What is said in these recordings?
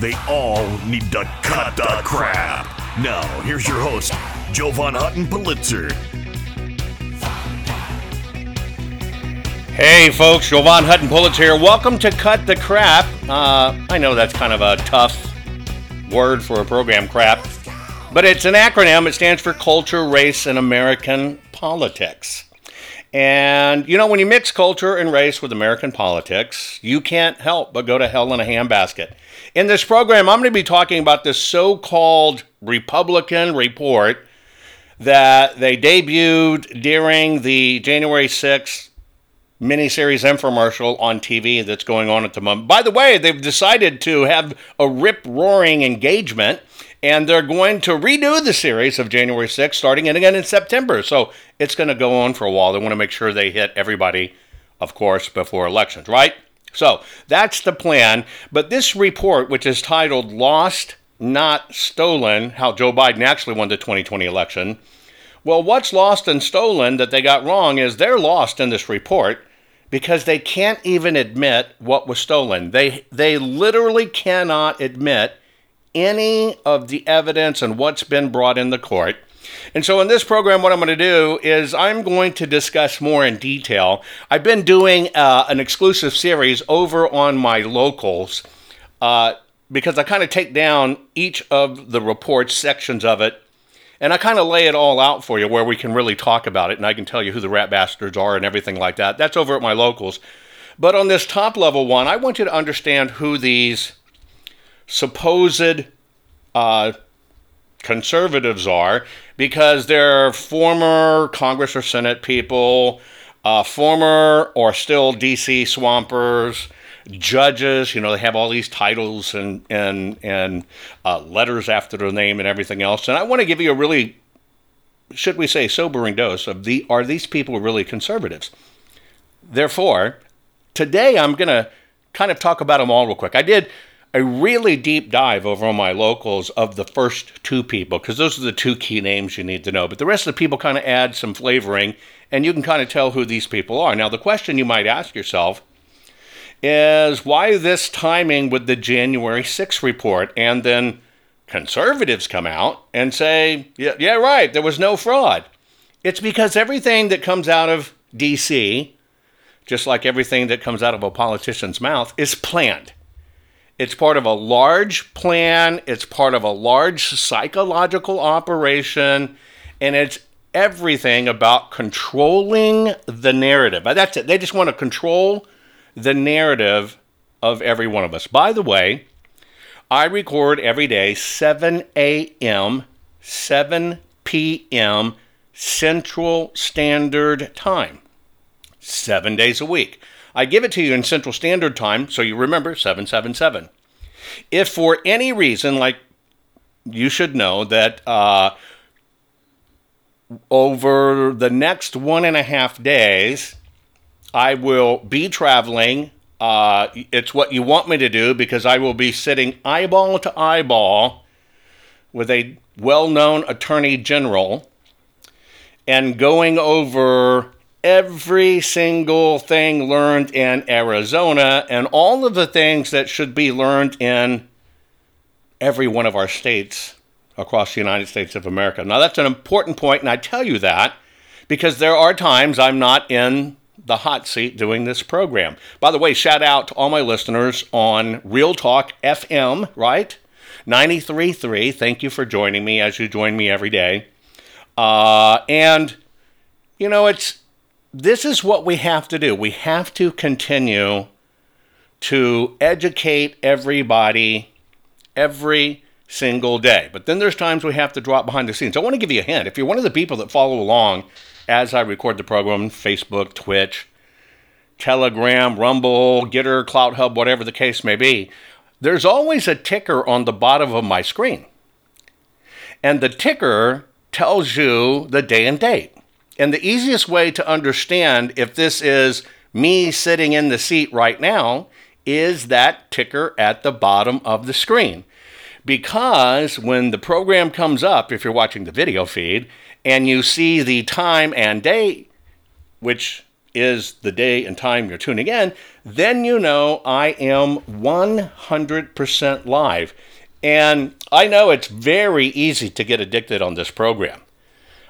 They all need to cut the crap. Now, here's your host, Jovan Hutton Pulitzer. Hey folks, Jovan Hutton Pulitzer here. Welcome to Cut the Crap. Uh, I know that's kind of a tough word for a program, crap, but it's an acronym. It stands for Culture, Race, and American Politics. And you know, when you mix culture and race with American politics, you can't help but go to hell in a handbasket. In this program, I'm going to be talking about this so called Republican report that they debuted during the January 6th miniseries infomercial on TV that's going on at the moment. By the way, they've decided to have a rip roaring engagement and they're going to redo the series of January 6th starting it again in September. So it's going to go on for a while. They want to make sure they hit everybody, of course, before elections, right? So that's the plan. But this report, which is titled Lost, Not Stolen How Joe Biden Actually Won the 2020 Election. Well, what's lost and stolen that they got wrong is they're lost in this report because they can't even admit what was stolen. They, they literally cannot admit any of the evidence and what's been brought in the court. And so, in this program, what I'm going to do is I'm going to discuss more in detail. I've been doing uh, an exclusive series over on my locals uh, because I kind of take down each of the reports, sections of it, and I kind of lay it all out for you where we can really talk about it and I can tell you who the rat bastards are and everything like that. That's over at my locals. But on this top level one, I want you to understand who these supposed uh, conservatives are because they're former Congress or Senate people, uh, former or still DC swampers, judges. You know, they have all these titles and and and uh, letters after their name and everything else. And I want to give you a really, should we say, sobering dose of the are these people really conservatives? Therefore, today I'm going to kind of talk about them all real quick. I did a really deep dive over on my locals of the first two people because those are the two key names you need to know. But the rest of the people kind of add some flavoring and you can kind of tell who these people are. Now, the question you might ask yourself is why this timing with the January 6th report and then conservatives come out and say, yeah, yeah, right, there was no fraud. It's because everything that comes out of DC, just like everything that comes out of a politician's mouth, is planned. It's part of a large plan, it's part of a large psychological operation, and it's everything about controlling the narrative. That's it. They just want to control the narrative of every one of us. By the way, I record every day 7 a.m., 7 p.m. Central Standard Time, seven days a week. I give it to you in Central Standard Time, so you remember 777. If for any reason, like you should know that uh, over the next one and a half days, I will be traveling. Uh, it's what you want me to do because I will be sitting eyeball to eyeball with a well known attorney general and going over every single thing learned in Arizona and all of the things that should be learned in every one of our states across the United States of America. Now, that's an important point, and I tell you that because there are times I'm not in the hot seat doing this program. By the way, shout out to all my listeners on Real Talk FM, right? 93.3. Thank you for joining me as you join me every day. Uh, and, you know, it's this is what we have to do. We have to continue to educate everybody every single day. But then there's times we have to drop behind the scenes. I want to give you a hint. If you're one of the people that follow along as I record the program, Facebook, Twitch, Telegram, Rumble, Gettr, CloutHub, whatever the case may be, there's always a ticker on the bottom of my screen. And the ticker tells you the day and date. And the easiest way to understand if this is me sitting in the seat right now is that ticker at the bottom of the screen. Because when the program comes up, if you're watching the video feed, and you see the time and date, which is the day and time you're tuning in, then you know I am 100% live. And I know it's very easy to get addicted on this program.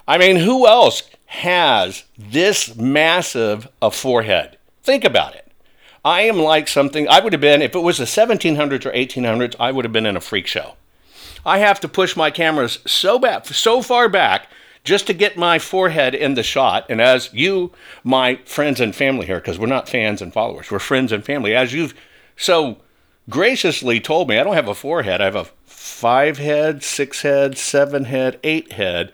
I mean, who else has this massive a forehead? Think about it. I am like something, I would have been, if it was the 1700s or 1800s, I would have been in a freak show. I have to push my cameras so back, so far back just to get my forehead in the shot. And as you, my friends and family here, because we're not fans and followers, we're friends and family, as you've so graciously told me, I don't have a forehead. I have a five head, six head, seven head, eight head.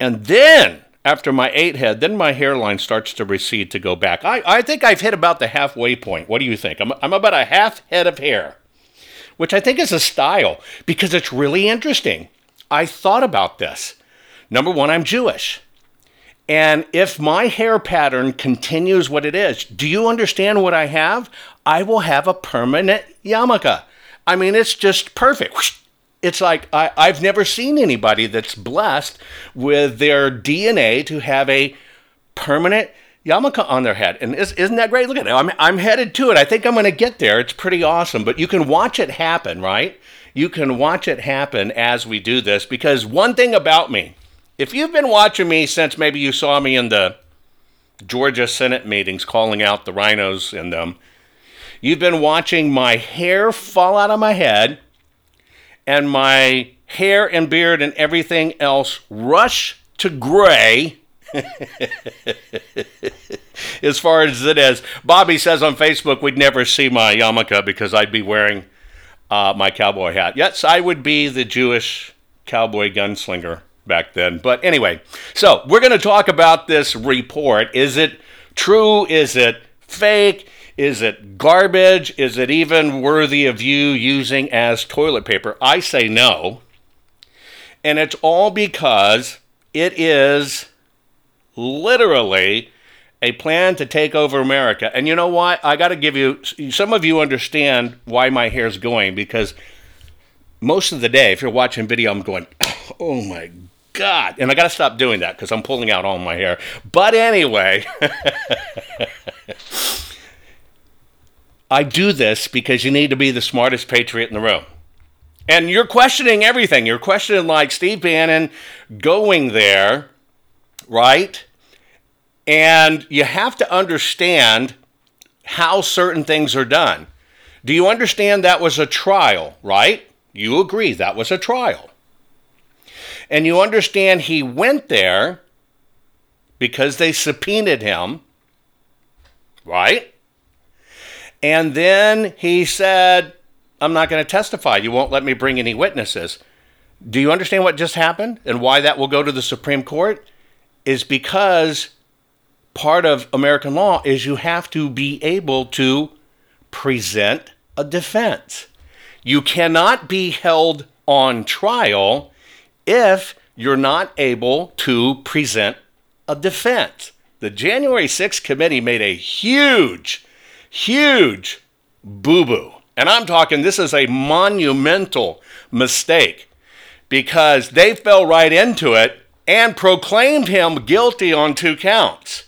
And then after my eight head, then my hairline starts to recede to go back. I, I think I've hit about the halfway point. What do you think? I'm, I'm about a half head of hair, which I think is a style because it's really interesting. I thought about this. Number one, I'm Jewish. And if my hair pattern continues what it is, do you understand what I have? I will have a permanent yarmulke. I mean, it's just perfect. It's like I, I've never seen anybody that's blessed with their DNA to have a permanent yarmulke on their head. And isn't that great? Look at it. I'm, I'm headed to it. I think I'm going to get there. It's pretty awesome. But you can watch it happen, right? You can watch it happen as we do this because one thing about me, if you've been watching me since maybe you saw me in the Georgia Senate meetings calling out the rhinos in them, you've been watching my hair fall out of my head and my hair and beard and everything else rush to gray. as far as it is, Bobby says on Facebook we'd never see my yarmulke because I'd be wearing uh, my cowboy hat. Yes, I would be the Jewish cowboy gunslinger back then. But anyway, so we're going to talk about this report. Is it true? Is it fake? Is it garbage? Is it even worthy of you using as toilet paper? I say no. And it's all because it is literally a plan to take over America. And you know what? I got to give you some of you understand why my hair's going because most of the day, if you're watching video, I'm going, oh my God. And I got to stop doing that because I'm pulling out all my hair. But anyway, I do this because you need to be the smartest patriot in the room. And you're questioning everything. You're questioning, like Steve Bannon going there, right? And you have to understand how certain things are done. Do you understand that was a trial, right? You agree that was a trial. And you understand he went there because they subpoenaed him, right? And then he said, I'm not going to testify. You won't let me bring any witnesses. Do you understand what just happened and why that will go to the Supreme Court? Is because part of American law is you have to be able to present a defense. You cannot be held on trial if you're not able to present a defense. The January 6th committee made a huge, huge boo boo. And I'm talking, this is a monumental mistake because they fell right into it and proclaimed him guilty on two counts.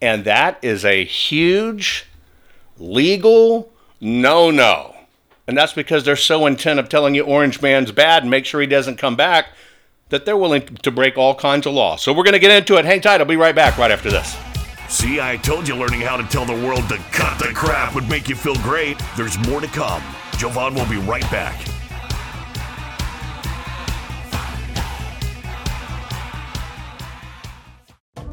And that is a huge legal no no. And that's because they're so intent of telling you Orange Man's bad and make sure he doesn't come back that they're willing to break all kinds of laws. So we're going to get into it. Hang tight. I'll be right back right after this. See, I told you learning how to tell the world to cut the crap would make you feel great. There's more to come. Jovan will be right back.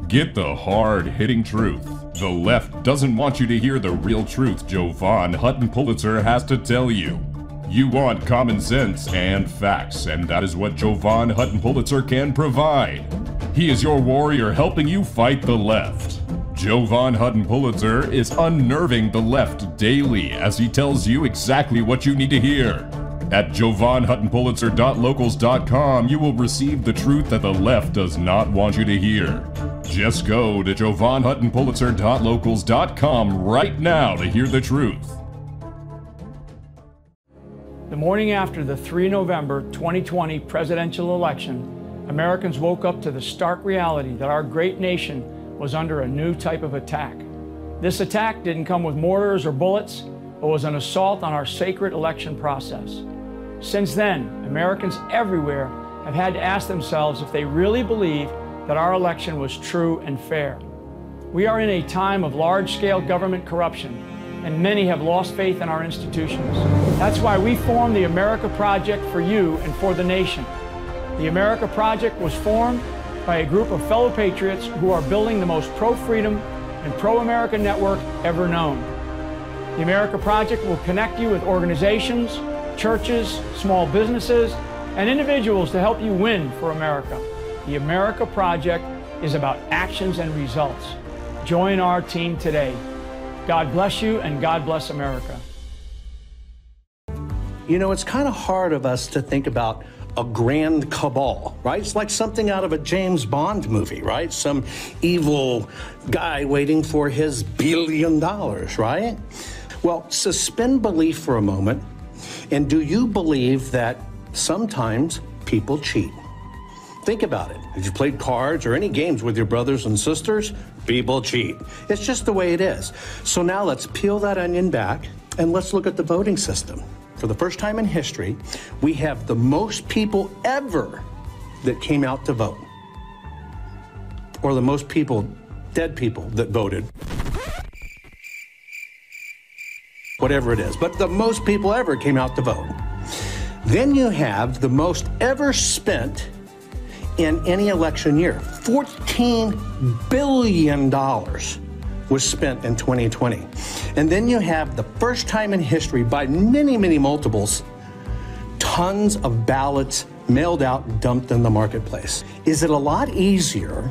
Get the hard hitting truth. The left doesn't want you to hear the real truth Jovan Hutton Pulitzer has to tell you. You want common sense and facts, and that is what Jovan Hutton Pulitzer can provide. He is your warrior helping you fight the left. Jovan Hutton Pulitzer is unnerving the left daily as he tells you exactly what you need to hear. At jovanhuttonpulitzer.locals.com, you will receive the truth that the left does not want you to hear. Just go to jovanhuttonpulitzer.locals.com right now to hear the truth. The morning after the 3 November 2020 presidential election, Americans woke up to the stark reality that our great nation was under a new type of attack. This attack didn't come with mortars or bullets, but was an assault on our sacred election process. Since then, Americans everywhere have had to ask themselves if they really believe that our election was true and fair. We are in a time of large scale government corruption and many have lost faith in our institutions. That's why we formed the America Project for you and for the nation. The America Project was formed by a group of fellow patriots who are building the most pro freedom and pro America network ever known. The America Project will connect you with organizations, churches, small businesses, and individuals to help you win for America. The America Project is about actions and results. Join our team today. God bless you and God bless America. You know, it's kind of hard of us to think about a grand cabal, right? It's like something out of a James Bond movie, right? Some evil guy waiting for his billion dollars, right? Well, suspend belief for a moment. And do you believe that sometimes people cheat? Think about it. Have you played cards or any games with your brothers and sisters? People cheat. It's just the way it is. So now let's peel that onion back and let's look at the voting system. For the first time in history, we have the most people ever that came out to vote, or the most people, dead people, that voted. Whatever it is, but the most people ever came out to vote. Then you have the most ever spent in any election year. $14 billion was spent in 2020. And then you have the first time in history, by many, many multiples, tons of ballots mailed out, dumped in the marketplace. Is it a lot easier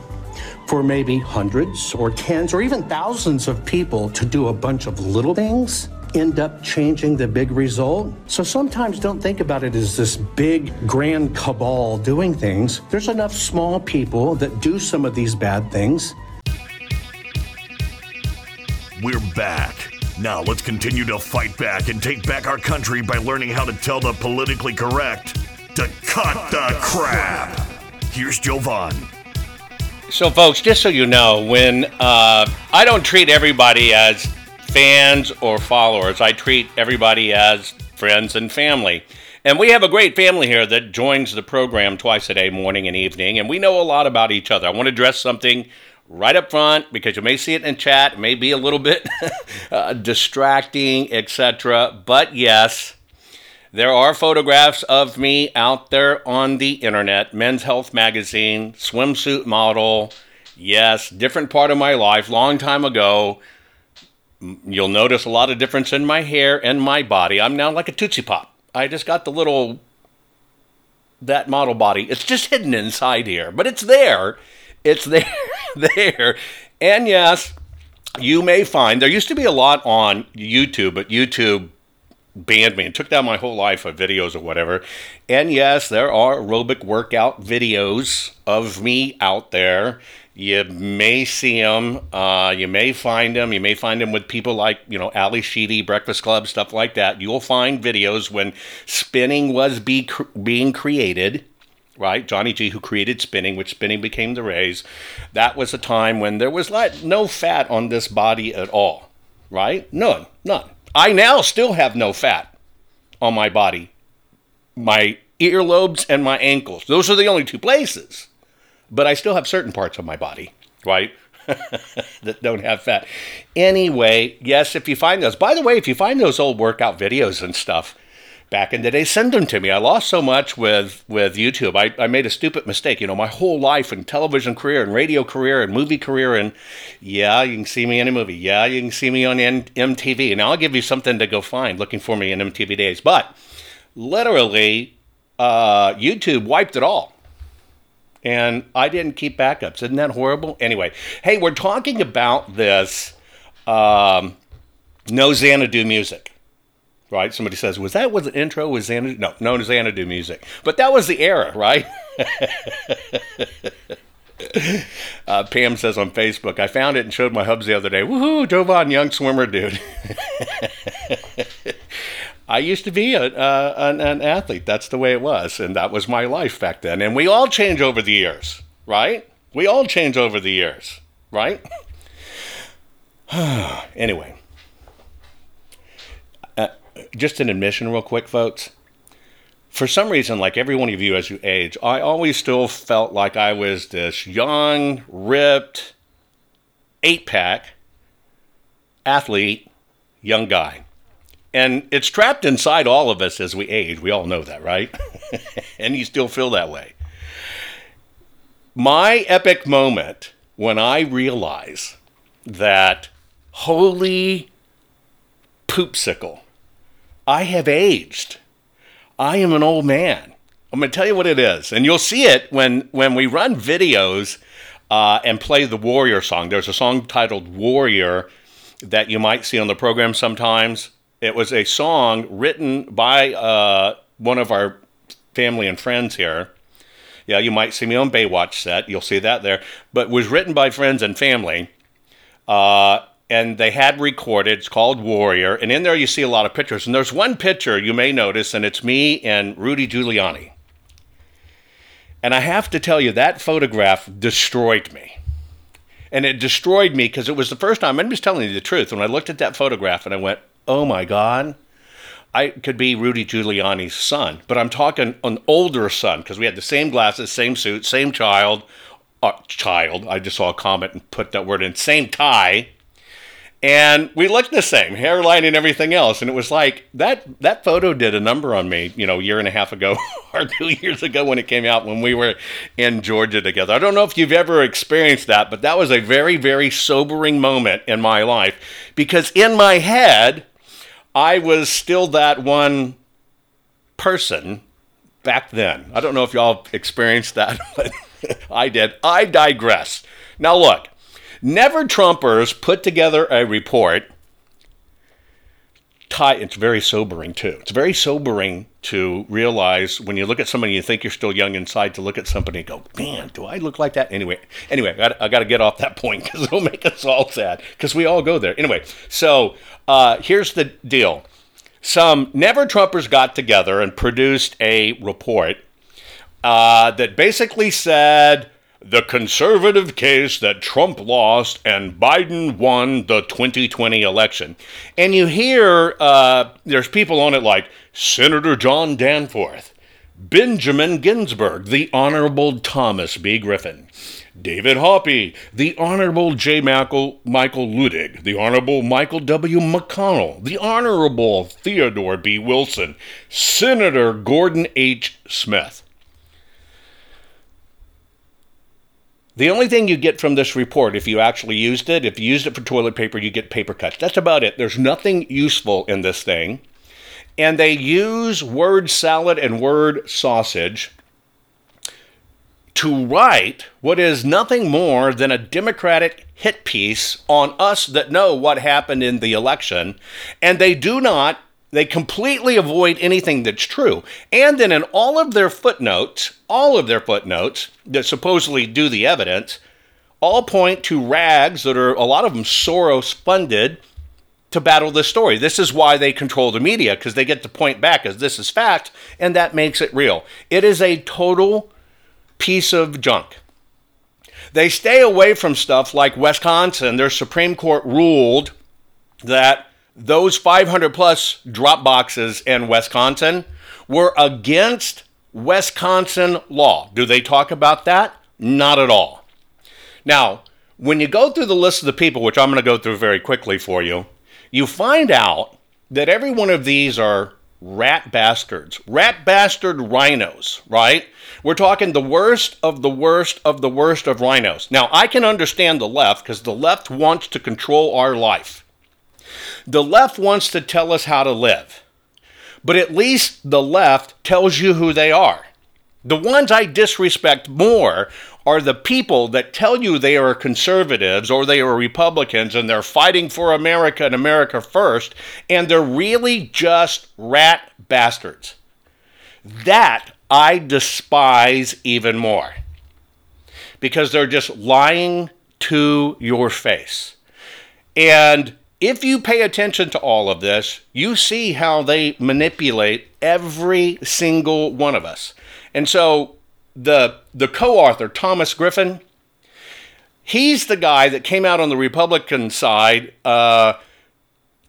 for maybe hundreds or tens or even thousands of people to do a bunch of little things? end up changing the big result. So sometimes don't think about it as this big grand cabal doing things. There's enough small people that do some of these bad things. We're back. Now let's continue to fight back and take back our country by learning how to tell the politically correct to cut, cut the, the crap. crap. Here's Jovan. So, folks, just so you know, when uh, I don't treat everybody as fans or followers. I treat everybody as friends and family. And we have a great family here that joins the program twice a day, morning and evening, and we know a lot about each other. I want to address something right up front because you may see it in chat, may be a little bit uh, distracting, etc. But yes, there are photographs of me out there on the internet, Men's Health Magazine, swimsuit model. Yes, different part of my life, long time ago You'll notice a lot of difference in my hair and my body. I'm now like a Tootsie Pop. I just got the little, that model body. It's just hidden inside here, but it's there. It's there, there. And yes, you may find there used to be a lot on YouTube, but YouTube banned me and took down my whole life of videos or whatever. And yes, there are aerobic workout videos of me out there. You may see them. Uh, you may find them. You may find them with people like, you know, Ally Sheedy, Breakfast Club, stuff like that. You'll find videos when spinning was be, being created, right? Johnny G, who created spinning, which spinning became the rays. That was a time when there was like no fat on this body at all, right? None, none. I now still have no fat on my body. My earlobes and my ankles. Those are the only two places but I still have certain parts of my body, right? that don't have fat. Anyway, yes, if you find those, by the way, if you find those old workout videos and stuff, back in the day, send them to me. I lost so much with with YouTube. I, I made a stupid mistake. You know, my whole life and television career and radio career and movie career and yeah, you can see me in a movie. Yeah, you can see me on N- MTV. And I'll give you something to go find looking for me in MTV days. But literally, uh, YouTube wiped it all. And I didn't keep backups. Isn't that horrible? Anyway, hey, we're talking about this um, no Xanadu music right? Somebody says, was that was the intro? Was Xanadu? No, no Xanadu music. But that was the era, right? uh, Pam says on Facebook, I found it and showed my hubs the other day. Woohoo, Jovan, young swimmer dude. I used to be a, uh, an, an athlete. That's the way it was. And that was my life back then. And we all change over the years, right? We all change over the years, right? anyway, just an admission, real quick, folks. For some reason, like every one of you as you age, I always still felt like I was this young, ripped, eight pack athlete, young guy. And it's trapped inside all of us as we age. We all know that, right? and you still feel that way. My epic moment when I realize that holy poopsicle I have aged. I am an old man. I'm going to tell you what it is, and you'll see it when when we run videos uh, and play the Warrior song. There's a song titled Warrior that you might see on the program sometimes. It was a song written by uh, one of our family and friends here. Yeah, you might see me on Baywatch set. You'll see that there. But was written by friends and family. Uh, and they had recorded. It's called Warrior, and in there you see a lot of pictures. And there's one picture you may notice, and it's me and Rudy Giuliani. And I have to tell you, that photograph destroyed me. And it destroyed me because it was the first time, I'm just telling you the truth, when I looked at that photograph and I went, oh my God, I could be Rudy Giuliani's son. But I'm talking an older son because we had the same glasses, same suit, same child. Uh, child, I just saw a comment and put that word in, same tie and we looked the same, hairline and everything else. And it was like that that photo did a number on me, you know, a year and a half ago or two years ago when it came out when we were in Georgia together. I don't know if you've ever experienced that, but that was a very, very sobering moment in my life because in my head, I was still that one person back then. I don't know if y'all experienced that, but I did. I digress. Now look. Never Trumpers put together a report. It's very sobering too. It's very sobering to realize when you look at somebody you think you're still young inside to look at somebody and go, man, do I look like that? Anyway, anyway, I got, I got to get off that point because it'll make us all sad because we all go there. Anyway, so uh, here's the deal. Some Never Trumpers got together and produced a report uh, that basically said the conservative case that Trump lost and Biden won the 2020 election. And you hear uh, there's people on it like Senator John Danforth, Benjamin Ginsberg, the Honorable Thomas B. Griffith, David Hoppe, the Honorable J. Michael, Michael Luttig, the Honorable Michael W. McConnell, the Honorable Theodore B. Olson, Senator Gordon H. Smith. The only thing you get from this report, if you actually used it, if you used it for toilet paper, you get paper cuts. That's about it. There's nothing useful in this thing. And they use word salad and word sausage to write what is nothing more than a Democratic hit piece on us that know what happened in the election. And they do not they completely avoid anything that's true. And then in all of their footnotes, all of their footnotes that supposedly do the evidence, all point to rags that are a lot of them Soros funded to battle this story. This is why they control the media because they get to point back as this is fact and that makes it real. It is a total piece of junk. They stay away from stuff like Wisconsin. Their Supreme Court ruled that those 500 plus drop boxes in Wisconsin were against Wisconsin law. Do they talk about that? Not at all. Now, when you go through the list of the people, which I'm going to go through very quickly for you, you find out that every one of these are rat bastards, rat bastard rhinos, right? We're talking the worst of the worst of the worst of rhinos. Now, I can understand the left because the left wants to control our life. The left wants to tell us how to live. But at least the left tells you who they are. The ones I disrespect more are the people that tell you they are conservatives or they are Republicans and they're fighting for America and America first, and they're really just rat bastards. That I despise even more because they're just lying to your face. And if you pay attention to all of this, you see how they manipulate every single one of us. And so the the co-author Thomas Griffith, he's the guy that came out on the Republican side uh,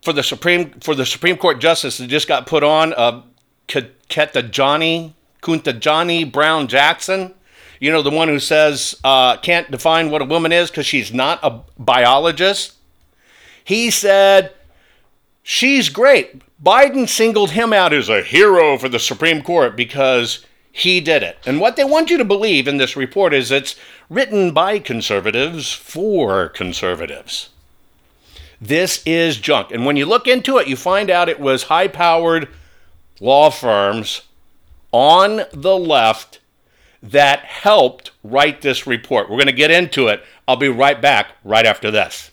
for the Supreme for the Supreme Court justice that just got put on, uh, Ketanji Ketanji Brown Jackson. You know the one who says uh, can't define what a woman is because she's not a biologist. He said she's great. Biden singled him out as a hero for the Supreme Court because he did it. And what they want you to believe in this report is it's written by conservatives for conservatives. This is junk. And when you look into it, you find out it was high powered law firms on the left that helped write this report. We're going to get into it. I'll be right back right after this.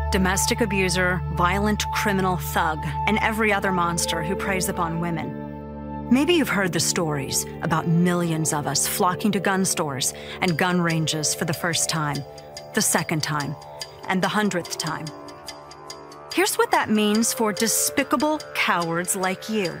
domestic abuser, violent criminal thug, and every other monster who preys upon women. Maybe you've heard the stories about millions of us flocking to gun stores and gun ranges for the first time, the second time, and the hundredth time. Here's what that means for despicable cowards like you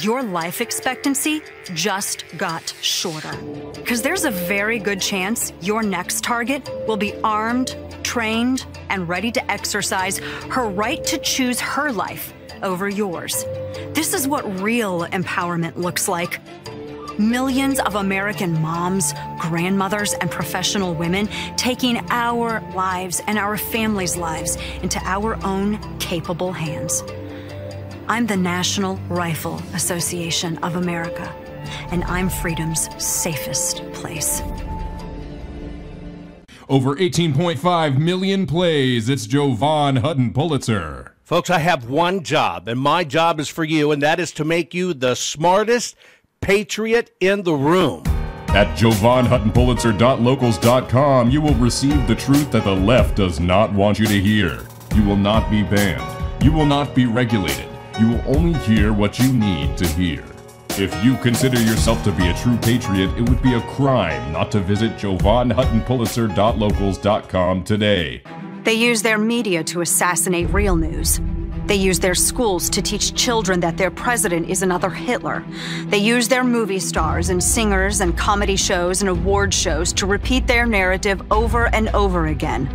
your life expectancy just got shorter. Because there's a very good chance your next target will be armed, trained, and ready to exercise her right to choose her life over yours. This is what real empowerment looks like. Millions of American moms, grandmothers, and professional women taking our lives and our families' lives into our own capable hands. I'm the National Rifle Association of America, and I'm freedom's safest place. Over 18.5 million plays. It's Jovan Hutton Pulitzer. Folks, I have one job, and my job is for you, and that is to make you the smartest patriot in the room. At JovanHuttonPulitzer.locals.com, you will receive the truth that the left does not want you to hear. You will not be banned. You will not be regulated you will only hear what you need to hear. If you consider yourself to be a true patriot, it would be a crime not to visit JovanHuttonPulitzer.locals.com today. They use their media to assassinate real news. They use their schools to teach children that their president is another Hitler. They use their movie stars and singers and comedy shows and award shows to repeat their narrative over and over again.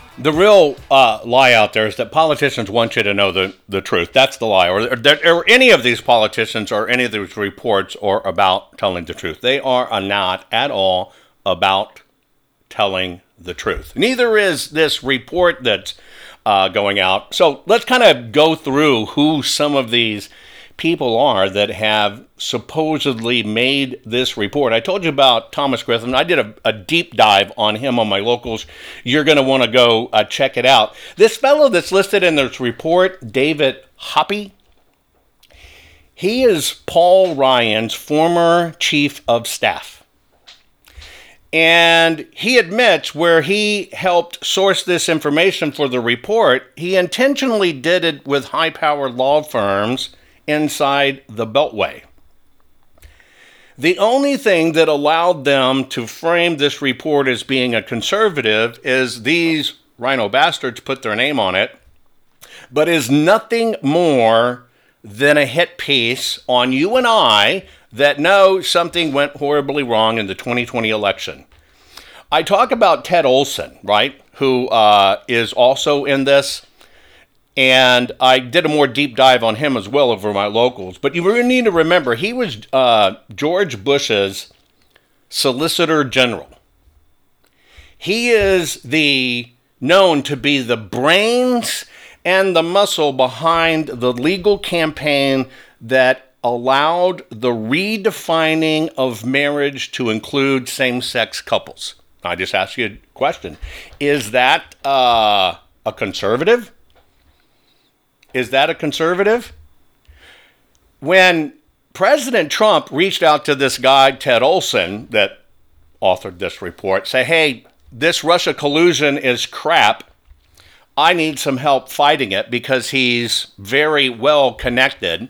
The real uh, lie out there is that politicians want you to know the, the truth. That's the lie. Or, that or any of these politicians or any of these reports are about telling the truth. They are not at all about telling the truth. Neither is this report that's uh, going out. So let's kind of go through who some of these people are that have supposedly made this report. I told you about Thomas Griffith. I did a, a deep dive on him on my locals. You're going to want to go uh, check it out. This fellow that's listed in this report, David Hoppe, he is Paul Ryan's former chief of staff. And he admits where he helped source this information for the report, he intentionally did it with high powered law firms inside the Beltway. The only thing that allowed them to frame this report as being a conservative is these rhino bastards put their name on it, but is nothing more than a hit piece on you and I that know something went horribly wrong in the 2020 election. I talk about Ted Olson, right, who uh, is also in this. And I did a more deep dive on him as well over my locals. But you need to remember, he was uh, George Bush's Solicitor General. He is the known to be the brains and the muscle behind the legal campaign that allowed the redefining of marriage to include same sex couples. I just ask you a question. Is that uh, a conservative? Is that a conservative? When President Trump reached out to this guy, Ted Olson, that authored this report, say, hey, this Russia collusion is crap. I need some help fighting it because he's very well connected.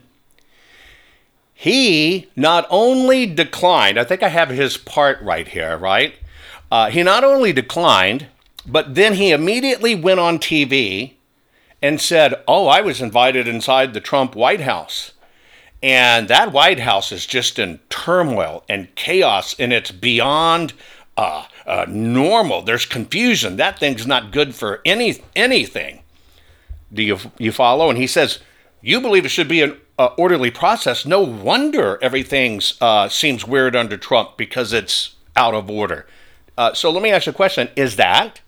He not only declined, I think I have his part right here, right? Uh, he not only declined, but then he immediately went on TV and said, Oh, I was invited inside the Trump White House. And that White House is just in turmoil and chaos, and it's beyond uh, uh, normal. There's confusion. That thing's not good for any anything. Do you you follow? And he says, "You believe it should be an uh, orderly process. No wonder everything uh, seems weird under Trump because it's out of order." Uh, so let me ask you a question: Is that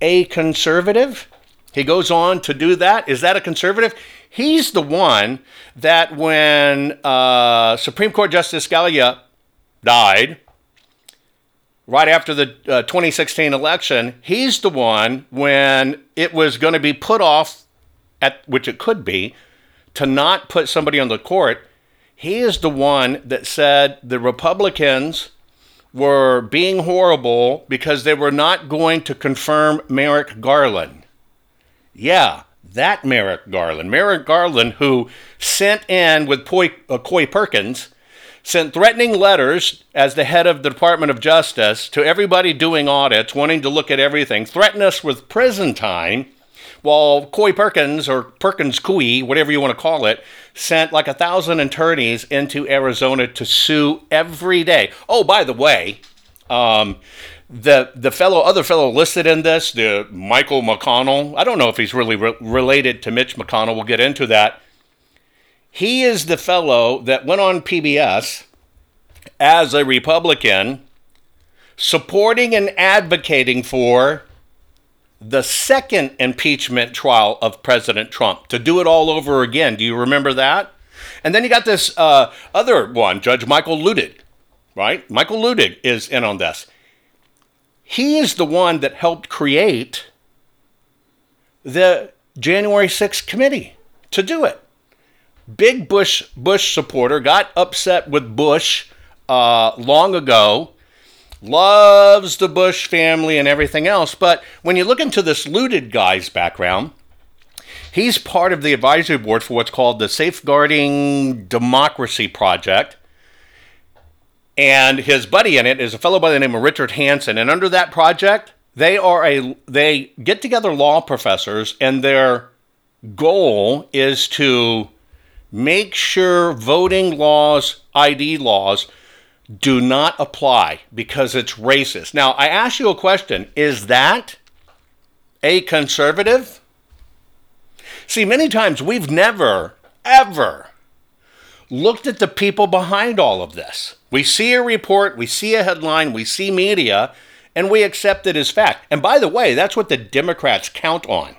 a conservative? He goes on to do that. Is that a conservative? He's the one that when uh, Supreme Court Justice Scalia died, right after the uh, 2016 election, he's the one when it was going to be put off, at which it could be, to not put somebody on the court. He is the one that said the Republicans were being horrible because they were not going to confirm Merrick Garland. Yeah, that Merrick Garland. Merrick Garland, who sent in with Coy, uh, Coy Perkins sent threatening letters as the head of the Department of Justice to everybody doing audits, wanting to look at everything, threatened us with prison time, while Coy Perkins or Perkins Coie, whatever you want to call it, sent like a thousand attorneys into Arizona to sue every day. Oh, by the way, um, the the fellow other fellow listed in this, the Michael McConnell. I don't know if he's really re- related to Mitch McConnell. We'll get into that. He is the fellow that went on PBS as a Republican supporting and advocating for the second impeachment trial of President Trump to do it all over again. Do you remember that? And then you got this uh, other one, Judge Michael Luttig, right? Michael Luttig is in on this. He is the one that helped create the January 6th committee to do it. Big Bush Bush supporter got upset with Bush uh, long ago. Loves the Bush family and everything else, but when you look into this Luttig guy's background, he's part of the advisory board for what's called the Safeguarding Democracy Project and his buddy in it is a fellow by the name of Richard Hasen. And under that project, they are a they get together law professors, and their goal is to make sure voting laws, ID laws, do not apply because it's racist. Now, I ask you a question: Is that a conservative? See, many times we've never, ever looked at the people behind all of this. We see a report, we see a headline, we see media, and we accept it as fact. And by the way, that's what the Democrats count on.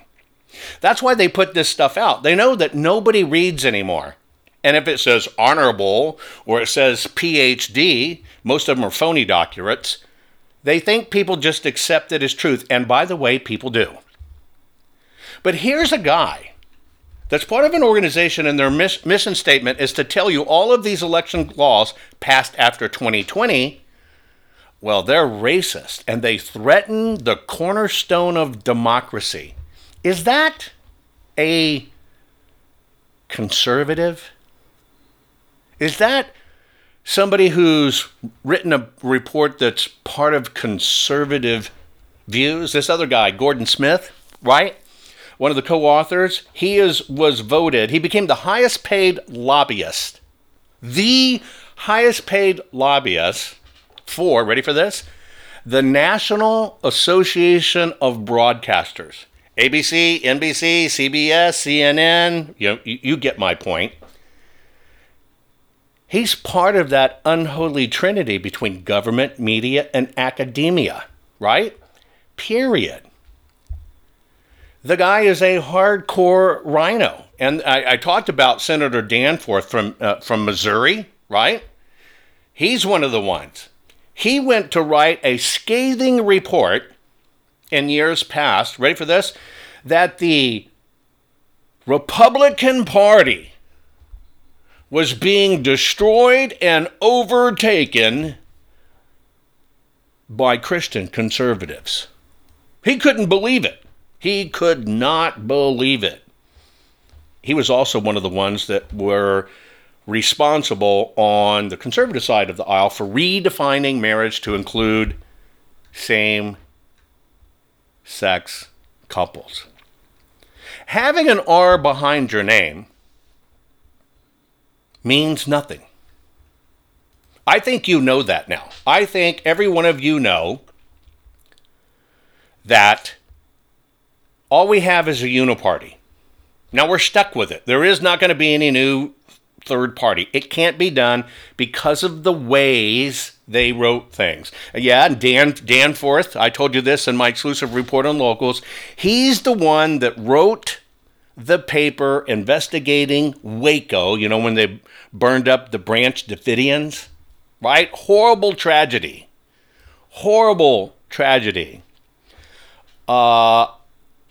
That's why they put this stuff out. They know that nobody reads anymore. And if it says honorable or it says PhD, most of them are phony doctorates, they think people just accept it as truth. And by the way, people do. But here's a guy that's part of an organization and their miss- mission statement is to tell you all of these election laws passed after 2020 well they're racist and they threaten the cornerstone of democracy. Is that a conservative? Is that somebody who's written a report that's part of conservative views? This other guy gordon smith right one of the co-authors, he is was voted. He became the highest paid lobbyist, the highest paid lobbyist for ready for this, the National Association of Broadcasters. ABC, NBC, CBS, CNN, you, you get my point. He's part of that unholy trinity between government, media, and academia, right? Period. The guy is a hardcore rhino. And I, I talked about Senator Danforth from, uh, from Missouri, right? He's one of the ones. He went to write a scathing report in years past, ready for this, that the Republican Party was being destroyed and overtaken by Christian conservatives. He couldn't believe it. He could not believe it. He was also one of the ones that were responsible on the conservative side of the aisle for redefining marriage to include same sex couples. Having an R behind your name means nothing. I think you know that now. I think every one of you know that all we have is a uniparty. Now we're stuck with it. There is not going to be any new third party. It can't be done because of the ways they wrote things. Yeah, Dan Danforth, I told you this in my exclusive report on locals. He's the one that wrote the paper investigating Waco, you know, when they burned up the Branch Davidians, right? Horrible tragedy. Horrible tragedy. Uh,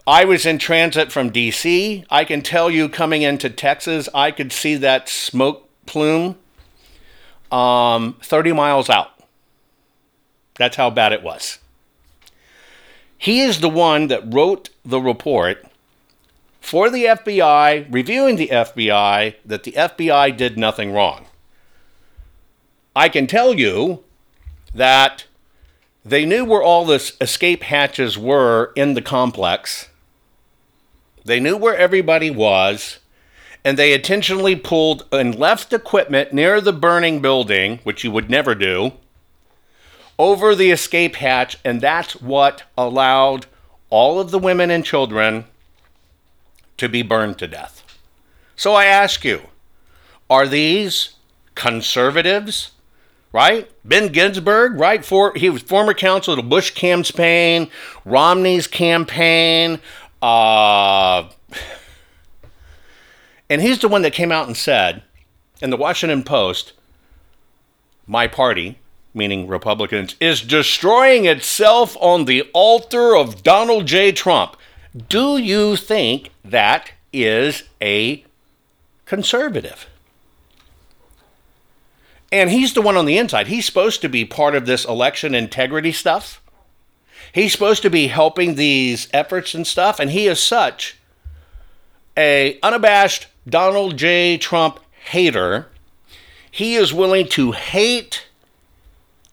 I was in transit from DC. I can tell you coming into Texas, I could see that smoke plume um, 30 miles out. That's how bad it was. He is the one that wrote the report for the FBI, reviewing the FBI, that the FBI did nothing wrong. I can tell you that they knew where all the escape hatches were in the complex. They knew where everybody was, and they intentionally pulled and left equipment near the burning building, which you would never do, over the escape hatch, and that's what allowed all of the women and children to be burned to death. So I ask you, are these conservatives? Right? Ben Ginsberg, right? For he was former counsel to the Bush campaign, Romney's campaign, uh, and he's the one that came out and said in the Washington Post, my party, meaning Republicans, is destroying itself on the altar of Donald J. Trump. Do you think that is a conservative? And he's the one on the inside. He's supposed to be part of this election integrity stuff. He's supposed to be helping these efforts and stuff, and he is such a unabashed Donald J. Trump hater. He is willing to hate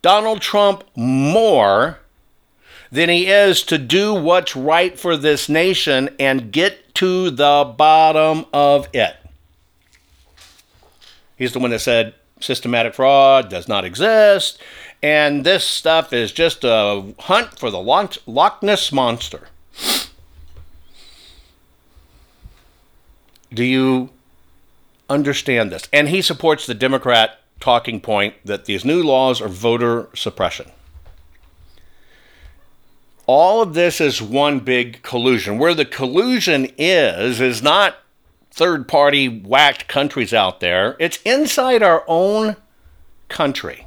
Donald Trump more than he is to do what's right for this nation and get to the bottom of it. He's the one that said systematic fraud does not exist, and this stuff is just a hunt for the Loch Ness monster. Do you understand this? And he supports the Democrat talking point that these new laws are voter suppression. All of this is one big collusion. Where the collusion is, is not third party whacked countries out there, it's inside our own country.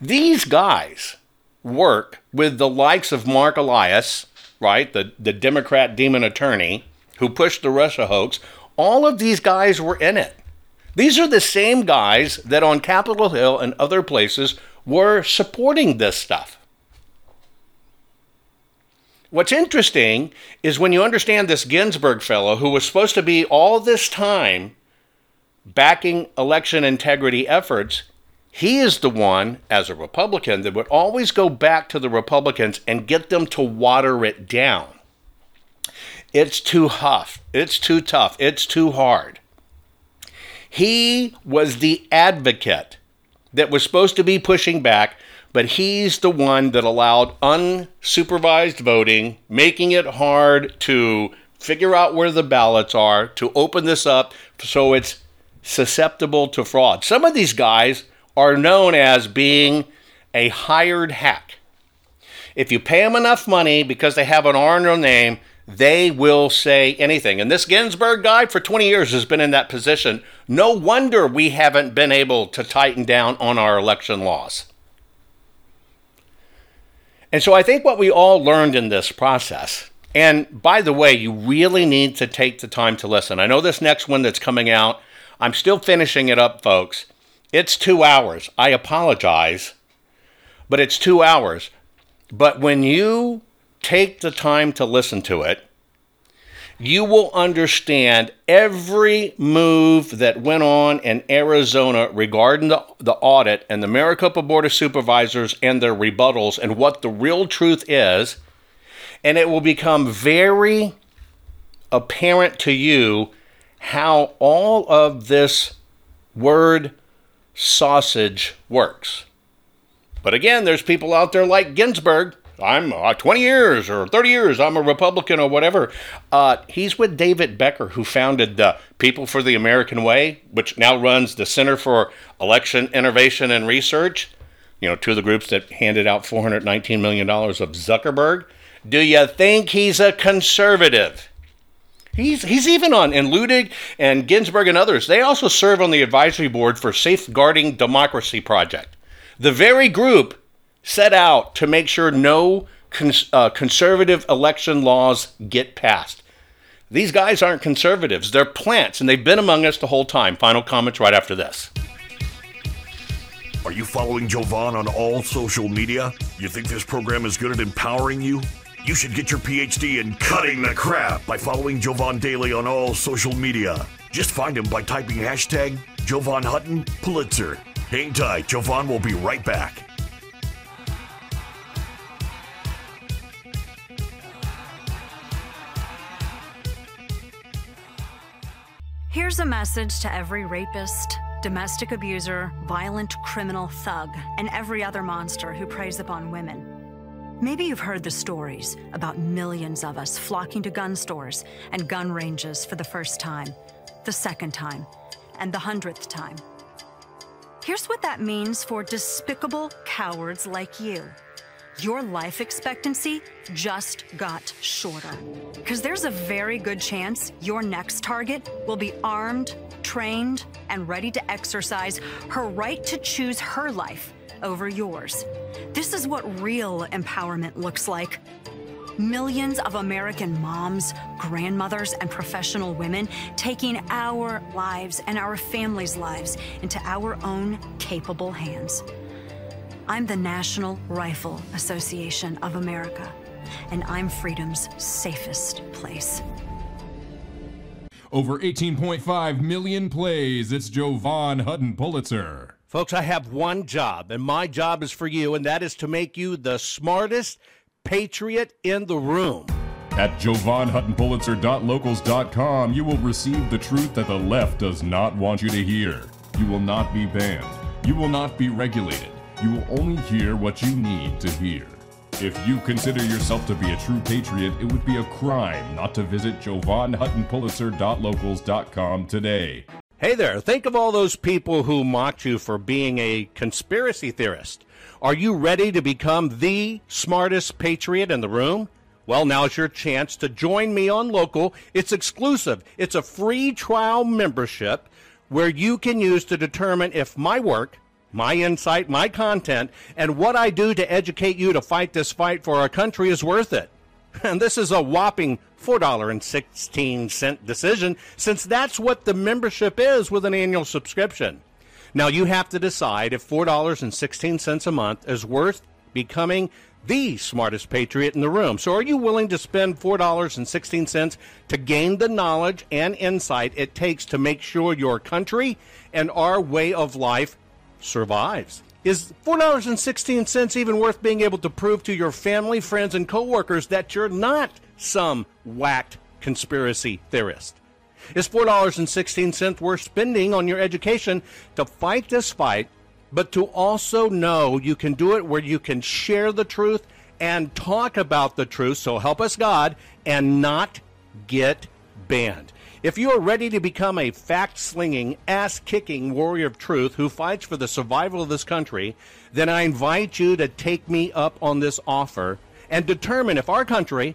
These guys work with the likes of Marc Elias, right, the, the Democrat demon attorney who pushed the Russia hoax. All of these guys were in it. These are the same guys that on Capitol Hill and other places were supporting this stuff. What's interesting is when you understand this Ginsberg fellow who was supposed to be all this time backing election integrity efforts, he is the one, as a Republican, that would always go back to the Republicans and get them to water it down. It's too huff. It's too tough. It's too hard. He was the advocate that was supposed to be pushing back, but he's the one that allowed unsupervised voting, making it hard to figure out where the ballots are, to open this up so it's susceptible to fraud. Some of these guys are known as being a hired hack. If you pay them enough money because they have an R in their name, they will say anything. And this Ginsberg guy for 20 years has been in that position. No wonder we haven't been able to tighten down on our election laws. And so I think what we all learned in this process, and by the way, you really need to take the time to listen. I know this next one that's coming out, I'm still finishing it up, folks. It's two hours. I apologize, but it's two hours. But when you take the time to listen to it, you will understand every move that went on in Arizona regarding the, the audit and the Maricopa Board of Supervisors and their rebuttals and what the real truth is. And it will become very apparent to you how all of this word sausage works. But again, there's people out there like Ginsberg I'm uh, 20 years or 30 years, I'm a Republican or whatever. Uh, he's with David Becker, who founded the People for the American Way, which now runs the Center for Election Innovation and Research. You know, two of the groups that handed out $419 million of Zuckerberg. Do you think he's a conservative? He's, he's even on, and Luttig and Ginsberg and others, they also serve on the advisory board for Safeguarding Democracy Project. The very group set out to make sure no cons- uh, conservative election laws get passed. These guys aren't conservatives, they're plants, and they've been among us the whole time. Final comments right after this. Are you following Jovan on all social media? You think this program is good at empowering you? You should get your PhD in cutting the crap by following Jovan Daily on all social media. Just find him by typing hashtag Jovan Hutton Pulitzer Hang tight, Jovan will be right back. Here's a message to every rapist, domestic abuser, violent criminal thug, and every other monster who preys upon women. Maybe you've heard the stories about millions of us flocking to gun stores and gun ranges for the first time, the second time, and the hundredth time. Here's what that means for despicable cowards like you your life expectancy just got shorter. Because there's a very good chance your next target will be armed, trained, and ready to exercise her right to choose her life over yours. This is what real empowerment looks like. Millions of American moms, grandmothers, and professional women taking our lives and our families' lives into our own capable hands. I'm the National Rifle Association of America, and I'm freedom's safest place. Over 18.5 million plays. It's Jovan Hutton Pulitzer. Folks, I have one job, and my job is for you, and that is to make you the smartest patriot in the room. At JovanHuttonPulitzer.locals.com, you will receive the truth that the left does not want you to hear. You will not be banned. You will not be regulated you will only hear what you need to hear. If you consider yourself to be a true patriot, it would be a crime not to visit JovanHuttonPulitzer.locals.com today. Hey there, think of all those people who mocked you for being a conspiracy theorist. Are you ready to become the smartest patriot in the room? Well, now's your chance to join me on Local. It's exclusive. It's a free trial membership where you can use to determine if my work my insight, my content, and what I do to educate you to fight this fight for our country is worth it. And this is a whopping $4.16 decision, since that's what the membership is with an annual subscription. Now, you have to decide if $4.16 a month is worth becoming the smartest patriot in the room. So, are you willing to spend $4.16 to gain the knowledge and insight it takes to make sure your country and our way of life survives. Is $4.16 even worth being able to prove to your family, friends, and coworkers that you're not some whacked conspiracy theorist? Is $4.16 worth spending on your education to fight this fight, but to also know you can do it where you can share the truth and talk about the truth, so help us God, and not get banned? If you are ready to become a fact slinging, ass kicking warrior of truth who fights for the survival of this country, then I invite you to take me up on this offer and determine if our country,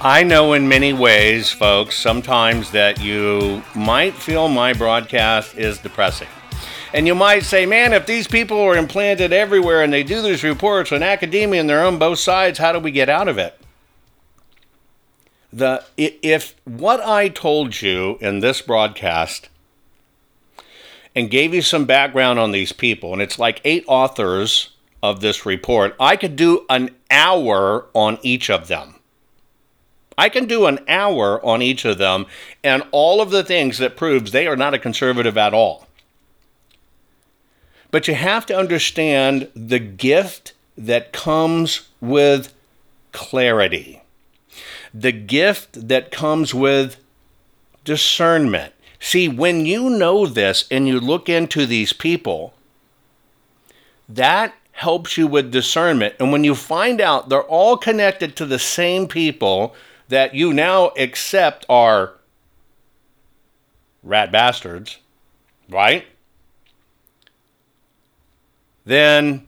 I know in many ways, folks, sometimes that you might feel my broadcast is depressing. And you might say, man, if these people are implanted everywhere and they do these reports on academia and they're on both sides, how do we get out of it? The, if what I told you in this broadcast and gave you some background on these people, and it's like eight authors of this report, I could do an hour on each of them. I can do an hour on each of them and all of the things that proves they are not a conservative at all. But you have to understand the gift that comes with clarity, the gift that comes with discernment. See, when you know this and you look into these people, that helps you with discernment. And when you find out they're all connected to the same people that you now accept are rat bastards, right? Then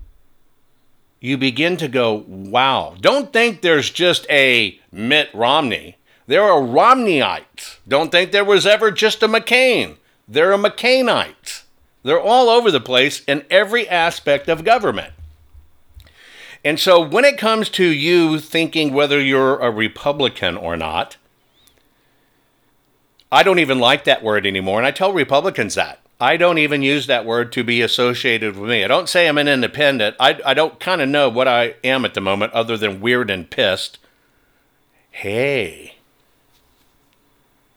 you begin to go, wow. Don't think there's just a Mitt Romney. There are Romneyites. Don't think there was ever just a McCain. There are McCainites. They're all over the place in every aspect of government. And so when it comes to you thinking whether you're a Republican or not, I don't even like that word anymore. And I tell Republicans that. I don't even use that word to be associated with me. I don't say I'm an independent. I, I don't kind of know what I am at the moment other than weird and pissed. Hey,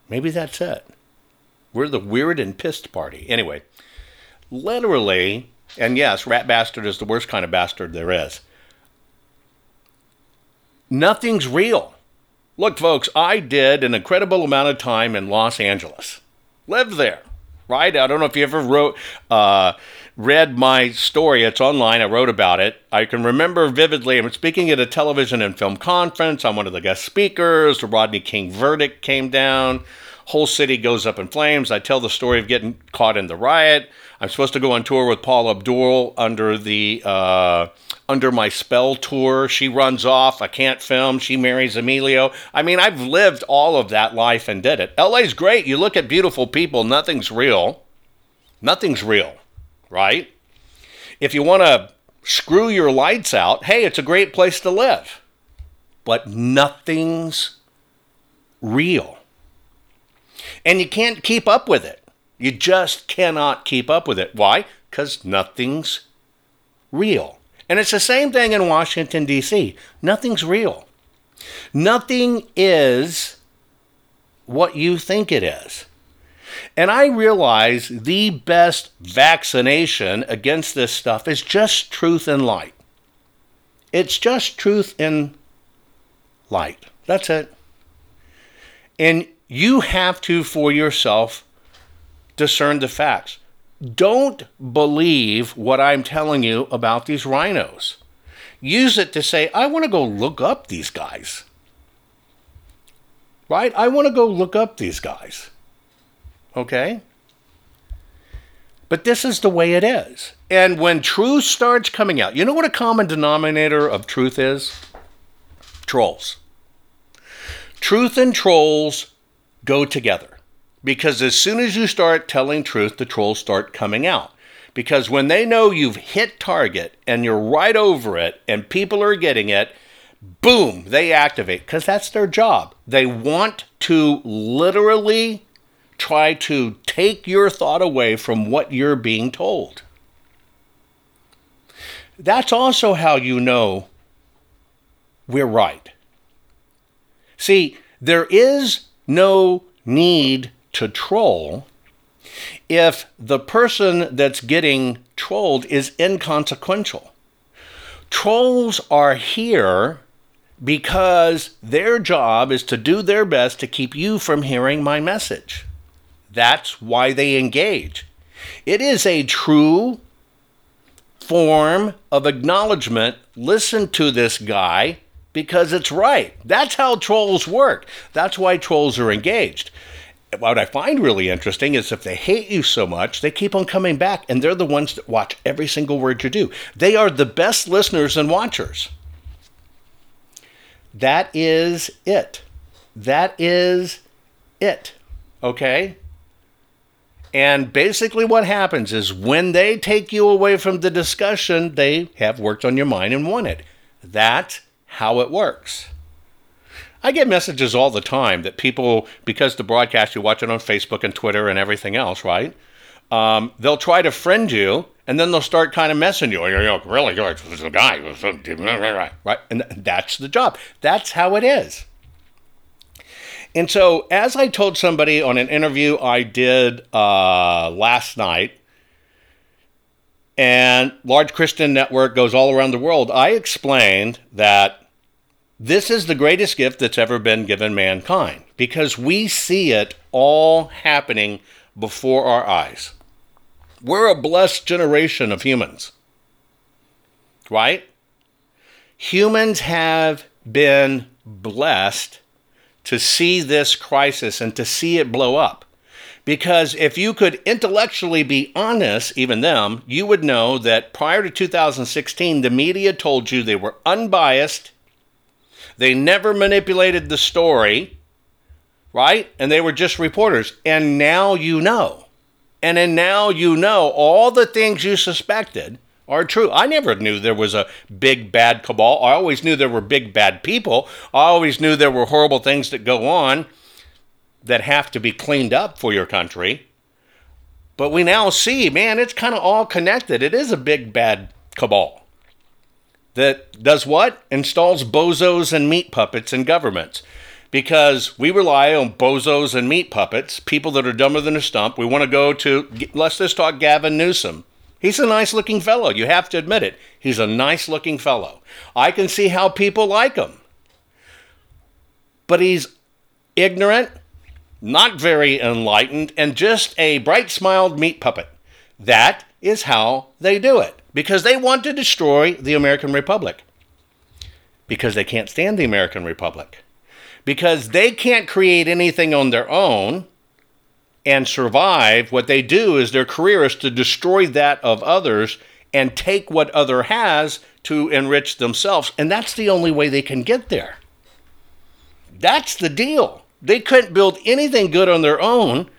maybe that's it. We're the weird and pissed party. Anyway, literally, and yes, rat bastard is the worst kind of bastard there is. Nothing's real. Look, folks, I did an incredible amount of time in Los Angeles. Lived there right? I don't know if you ever wrote, uh, read my story. It's online. I wrote about it. I can remember vividly. I'm speaking at a television and film conference. I'm one of the guest speakers. The Rodney King verdict came down. Whole city goes up in flames. I tell the story of getting caught in the riot. I'm supposed to go on tour with Paula Abdul under the uh, under my spell tour. She runs off. I can't film. She marries Emilio. I mean, I've lived all of that life and did it. LA's great. You look at beautiful people. Nothing's real. Nothing's real, right? If you want to screw your lights out, hey, it's a great place to live. But nothing's real. And you can't keep up with it. You just cannot keep up with it. Why? Because nothing's real. And it's the same thing in Washington, D.C. Nothing's real. Nothing is what you think it is. And I realize the best vaccination against this stuff is just truth and light. It's just truth and light. That's it. And you have to, for yourself, discern the facts. Don't believe what I'm telling you about these rhinos. Use it to say, I want to go look up these guys. Right? I want to go look up these guys. Okay? But this is the way it is. And when truth starts coming out, you know what a common denominator of truth is? Trolls. Truth and trolls go together. Because as soon as you start telling truth, the trolls start coming out. Because when they know you've hit target and you're right over it and people are getting it, boom, they activate because that's their job. They want to literally try to take your thought away from what you're being told. That's also how you know we're right. See, there is no need to troll if the person that's getting trolled is inconsequential. Trolls are here because their job is to do their best to keep you from hearing my message. That's why they engage. It is a true form of acknowledgement. Listen to this guy because it's right. That's how trolls work. That's why trolls are engaged. What I find really interesting is if they hate you so much, they keep on coming back, and they're the ones that watch every single word you do. They are the best listeners and watchers. That is it. That is it. Okay? And basically, what happens is when they take you away from the discussion, they have worked on your mind and won it. That's how it works. I get messages all the time that people, because the broadcast, you watch it on Facebook and Twitter and everything else, right? Um, they'll try to friend you and then they'll start kind of messing you. You're like, really, was a guy. Right? And that's the job. That's how it is. And so, as I told somebody on an interview I did uh, last night, and Large Christian Network goes all around the world, I explained that this is the greatest gift that's ever been given mankind because we see it all happening before our eyes. We're a blessed generation of humans, right? Humans have been blessed to see this crisis and to see it blow up. Because if you could intellectually be honest, even them, you would know that prior to 2016, the media told you they were unbiased they never manipulated the story, right? And they were just reporters. And now you know. And then now you know all the things you suspected are true. I never knew there was a big bad cabal. I always knew there were big bad people. I always knew there were horrible things that go on that have to be cleaned up for your country. But we now see, man, it's kind of all connected. It is a big bad cabal that does what? Installs bozos and meat puppets in governments. Because we rely on bozos and meat puppets, people that are dumber than a stump. We want to go to, let's just talk Gavin Newsom. He's a nice looking fellow. You have to admit it. He's a nice looking fellow. I can see how people like him. But he's ignorant, not very enlightened, and just a bright smiled meat puppet. That is how they do it because they want to destroy the American Republic. Because they can't stand the American Republic. Because they can't create anything on their own and survive. What they do is their career is to destroy that of others and take what other has to enrich themselves. And that's the only way they can get there. That's the deal. They couldn't build anything good on their own.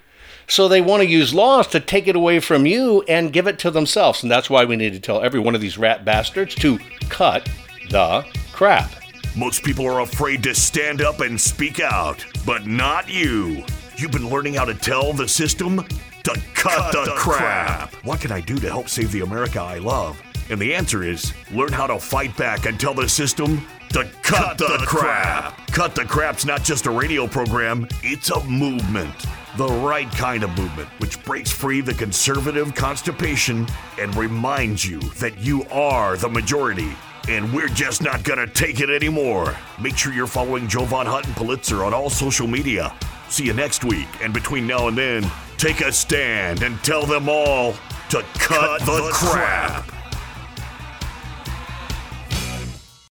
So they want to use laws to take it away from you and give it to themselves. And that's why we need to tell every one of these rat bastards to cut the crap. Most people are afraid to stand up and speak out, but not you. You've been learning how to tell the system to cut, cut the, the crap. crap. What can I do to help save the America I love? And the answer is learn how to fight back and tell the system to cut, cut the, the crap. crap. Cut the Crap's not just a radio program, it's a movement. The right kind of movement, which breaks free the conservative constipation and reminds you that you are the majority. And we're just not gonna take it anymore. Make sure you're following Jovan Hutton Pulitzer on all social media. See you next week, and between now and then, take a stand and tell them all to cut, cut the, the crap. crap.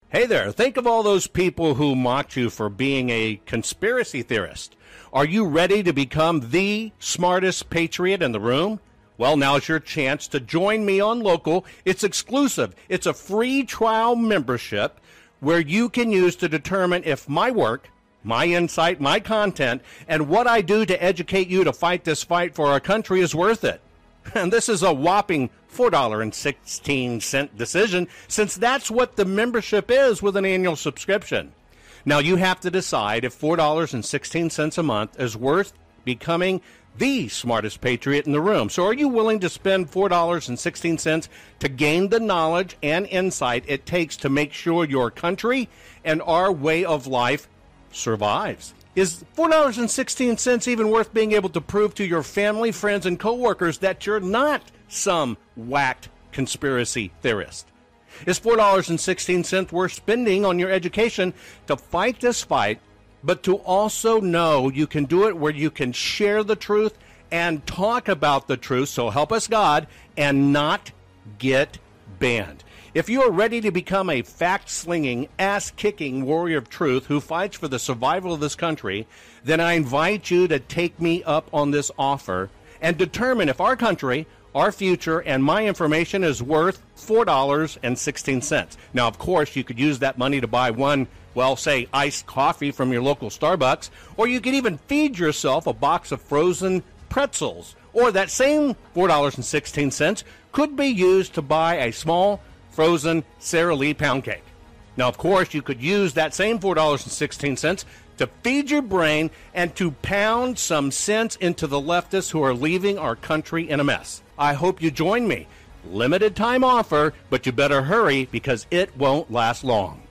Hey there, think of all those people who mocked you for being a conspiracy theorist. Are you ready to become the smartest patriot in the room? Well, now's your chance to join me on Local. It's exclusive. It's a free trial membership where you can use to determine if my work, my insight, my content, and what I do to educate you to fight this fight for our country is worth it. And this is a whopping $4.16 decision, since that's what the membership is with an annual subscription. Now, you have to decide if $4.16 a month is worth becoming the smartest patriot in the room. So, are you willing to spend $4.16 to gain the knowledge and insight it takes to make sure your country and our way of life survives? Is $4.16 even worth being able to prove to your family, friends, and coworkers that you're not some whacked conspiracy theorist? Is $4.16 worth spending on your education to fight this fight, but to also know you can do it where you can share the truth and talk about the truth, so help us God, and not get banned? If you are ready to become a fact slinging, ass kicking warrior of truth who fights for the survival of this country, then I invite you to take me up on this offer and determine if our country, our future, and my information is worth $4.16. Now, of course, you could use that money to buy one, well, say, iced coffee from your local Starbucks, or you could even feed yourself a box of frozen pretzels. Or that same $4.16 could be used to buy a small frozen Sara Lee pound cake. Now, of course, you could use that same $4.16 to feed your brain and to pound some sense into the leftists who are leaving our country in a mess. I hope you join me. Limited time offer, but you better hurry because it won't last long.